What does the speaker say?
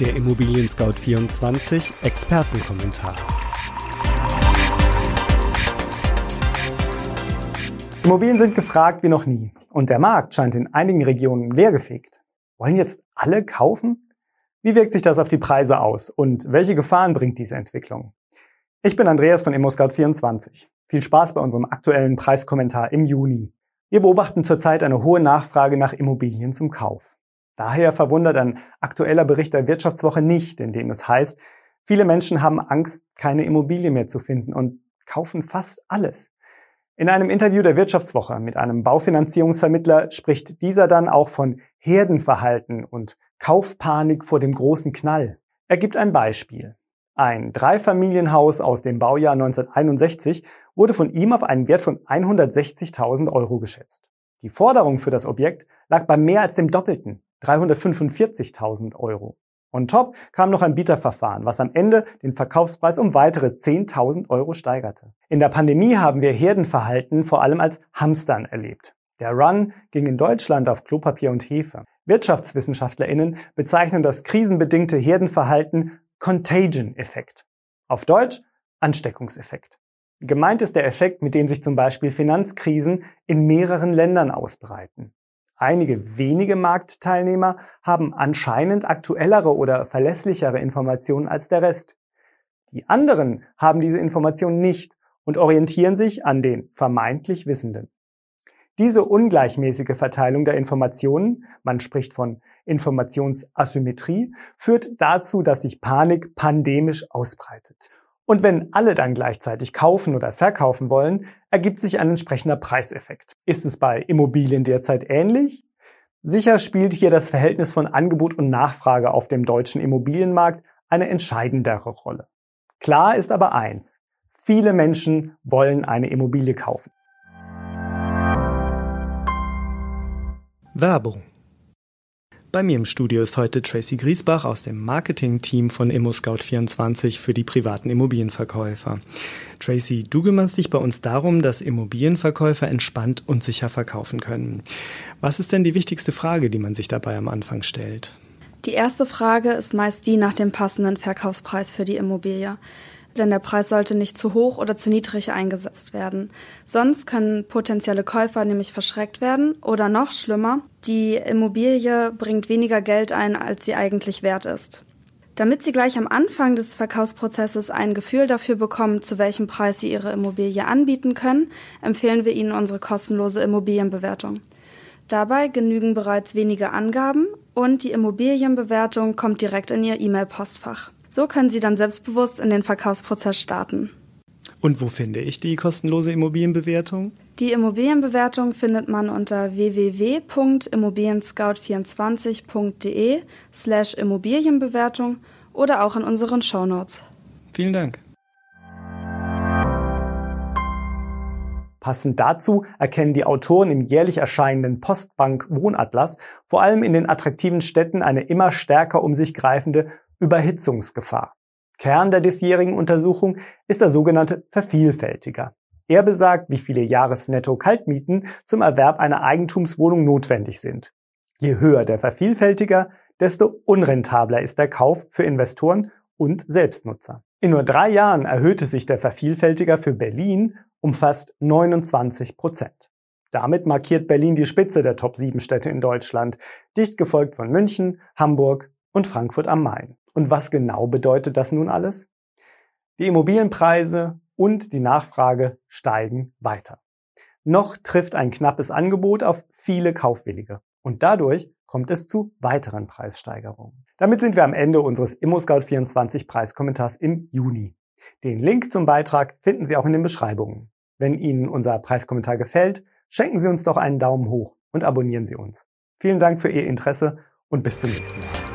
Der Immobilien Scout 24 Expertenkommentar. Immobilien sind gefragt wie noch nie und der Markt scheint in einigen Regionen leergefegt. Wollen jetzt alle kaufen? Wie wirkt sich das auf die Preise aus und welche Gefahren bringt diese Entwicklung? Ich bin Andreas von ImmoScout24. Viel Spaß bei unserem aktuellen Preiskommentar im Juni. Wir beobachten zurzeit eine hohe Nachfrage nach Immobilien zum Kauf. Daher verwundert ein aktueller Bericht der Wirtschaftswoche nicht, in dem es heißt, viele Menschen haben Angst, keine Immobilie mehr zu finden und kaufen fast alles. In einem Interview der Wirtschaftswoche mit einem Baufinanzierungsvermittler spricht dieser dann auch von Herdenverhalten und Kaufpanik vor dem großen Knall. Er gibt ein Beispiel. Ein Dreifamilienhaus aus dem Baujahr 1961 wurde von ihm auf einen Wert von 160.000 Euro geschätzt. Die Forderung für das Objekt lag bei mehr als dem Doppelten, 345.000 Euro. On top kam noch ein Bieterverfahren, was am Ende den Verkaufspreis um weitere 10.000 Euro steigerte. In der Pandemie haben wir Herdenverhalten vor allem als Hamstern erlebt. Der Run ging in Deutschland auf Klopapier und Hefe. WirtschaftswissenschaftlerInnen bezeichnen das krisenbedingte Herdenverhalten Contagion-Effekt. Auf Deutsch Ansteckungseffekt. Gemeint ist der Effekt, mit dem sich zum Beispiel Finanzkrisen in mehreren Ländern ausbreiten. Einige wenige Marktteilnehmer haben anscheinend aktuellere oder verlässlichere Informationen als der Rest. Die anderen haben diese Informationen nicht und orientieren sich an den vermeintlich Wissenden. Diese ungleichmäßige Verteilung der Informationen, man spricht von Informationsasymmetrie, führt dazu, dass sich Panik pandemisch ausbreitet. Und wenn alle dann gleichzeitig kaufen oder verkaufen wollen, ergibt sich ein entsprechender Preiseffekt. Ist es bei Immobilien derzeit ähnlich? Sicher spielt hier das Verhältnis von Angebot und Nachfrage auf dem deutschen Immobilienmarkt eine entscheidendere Rolle. Klar ist aber eins. Viele Menschen wollen eine Immobilie kaufen. Werbung bei mir im Studio ist heute Tracy Griesbach aus dem Marketing-Team von ImmoScout24 für die privaten Immobilienverkäufer. Tracy, du kümmerst dich bei uns darum, dass Immobilienverkäufer entspannt und sicher verkaufen können. Was ist denn die wichtigste Frage, die man sich dabei am Anfang stellt? Die erste Frage ist meist die nach dem passenden Verkaufspreis für die Immobilie denn der Preis sollte nicht zu hoch oder zu niedrig eingesetzt werden. Sonst können potenzielle Käufer nämlich verschreckt werden oder noch schlimmer, die Immobilie bringt weniger Geld ein, als sie eigentlich wert ist. Damit Sie gleich am Anfang des Verkaufsprozesses ein Gefühl dafür bekommen, zu welchem Preis Sie Ihre Immobilie anbieten können, empfehlen wir Ihnen unsere kostenlose Immobilienbewertung. Dabei genügen bereits wenige Angaben und die Immobilienbewertung kommt direkt in Ihr E-Mail-Postfach. So können Sie dann selbstbewusst in den Verkaufsprozess starten. Und wo finde ich die kostenlose Immobilienbewertung? Die Immobilienbewertung findet man unter www.immobilienscout24.de slash Immobilienbewertung oder auch in unseren Shownotes. Vielen Dank. Passend dazu erkennen die Autoren im jährlich erscheinenden Postbank Wohnatlas vor allem in den attraktiven Städten eine immer stärker um sich greifende Überhitzungsgefahr. Kern der diesjährigen Untersuchung ist der sogenannte Vervielfältiger. Er besagt, wie viele Jahresnetto-Kaltmieten zum Erwerb einer Eigentumswohnung notwendig sind. Je höher der Vervielfältiger, desto unrentabler ist der Kauf für Investoren und Selbstnutzer. In nur drei Jahren erhöhte sich der Vervielfältiger für Berlin um fast 29 Prozent. Damit markiert Berlin die Spitze der Top 7 Städte in Deutschland, dicht gefolgt von München, Hamburg und Frankfurt am Main. Und was genau bedeutet das nun alles? Die Immobilienpreise und die Nachfrage steigen weiter. Noch trifft ein knappes Angebot auf viele Kaufwillige. Und dadurch kommt es zu weiteren Preissteigerungen. Damit sind wir am Ende unseres ImmoScout24 Preiskommentars im Juni. Den Link zum Beitrag finden Sie auch in den Beschreibungen. Wenn Ihnen unser Preiskommentar gefällt, schenken Sie uns doch einen Daumen hoch und abonnieren Sie uns. Vielen Dank für Ihr Interesse und bis zum nächsten Mal.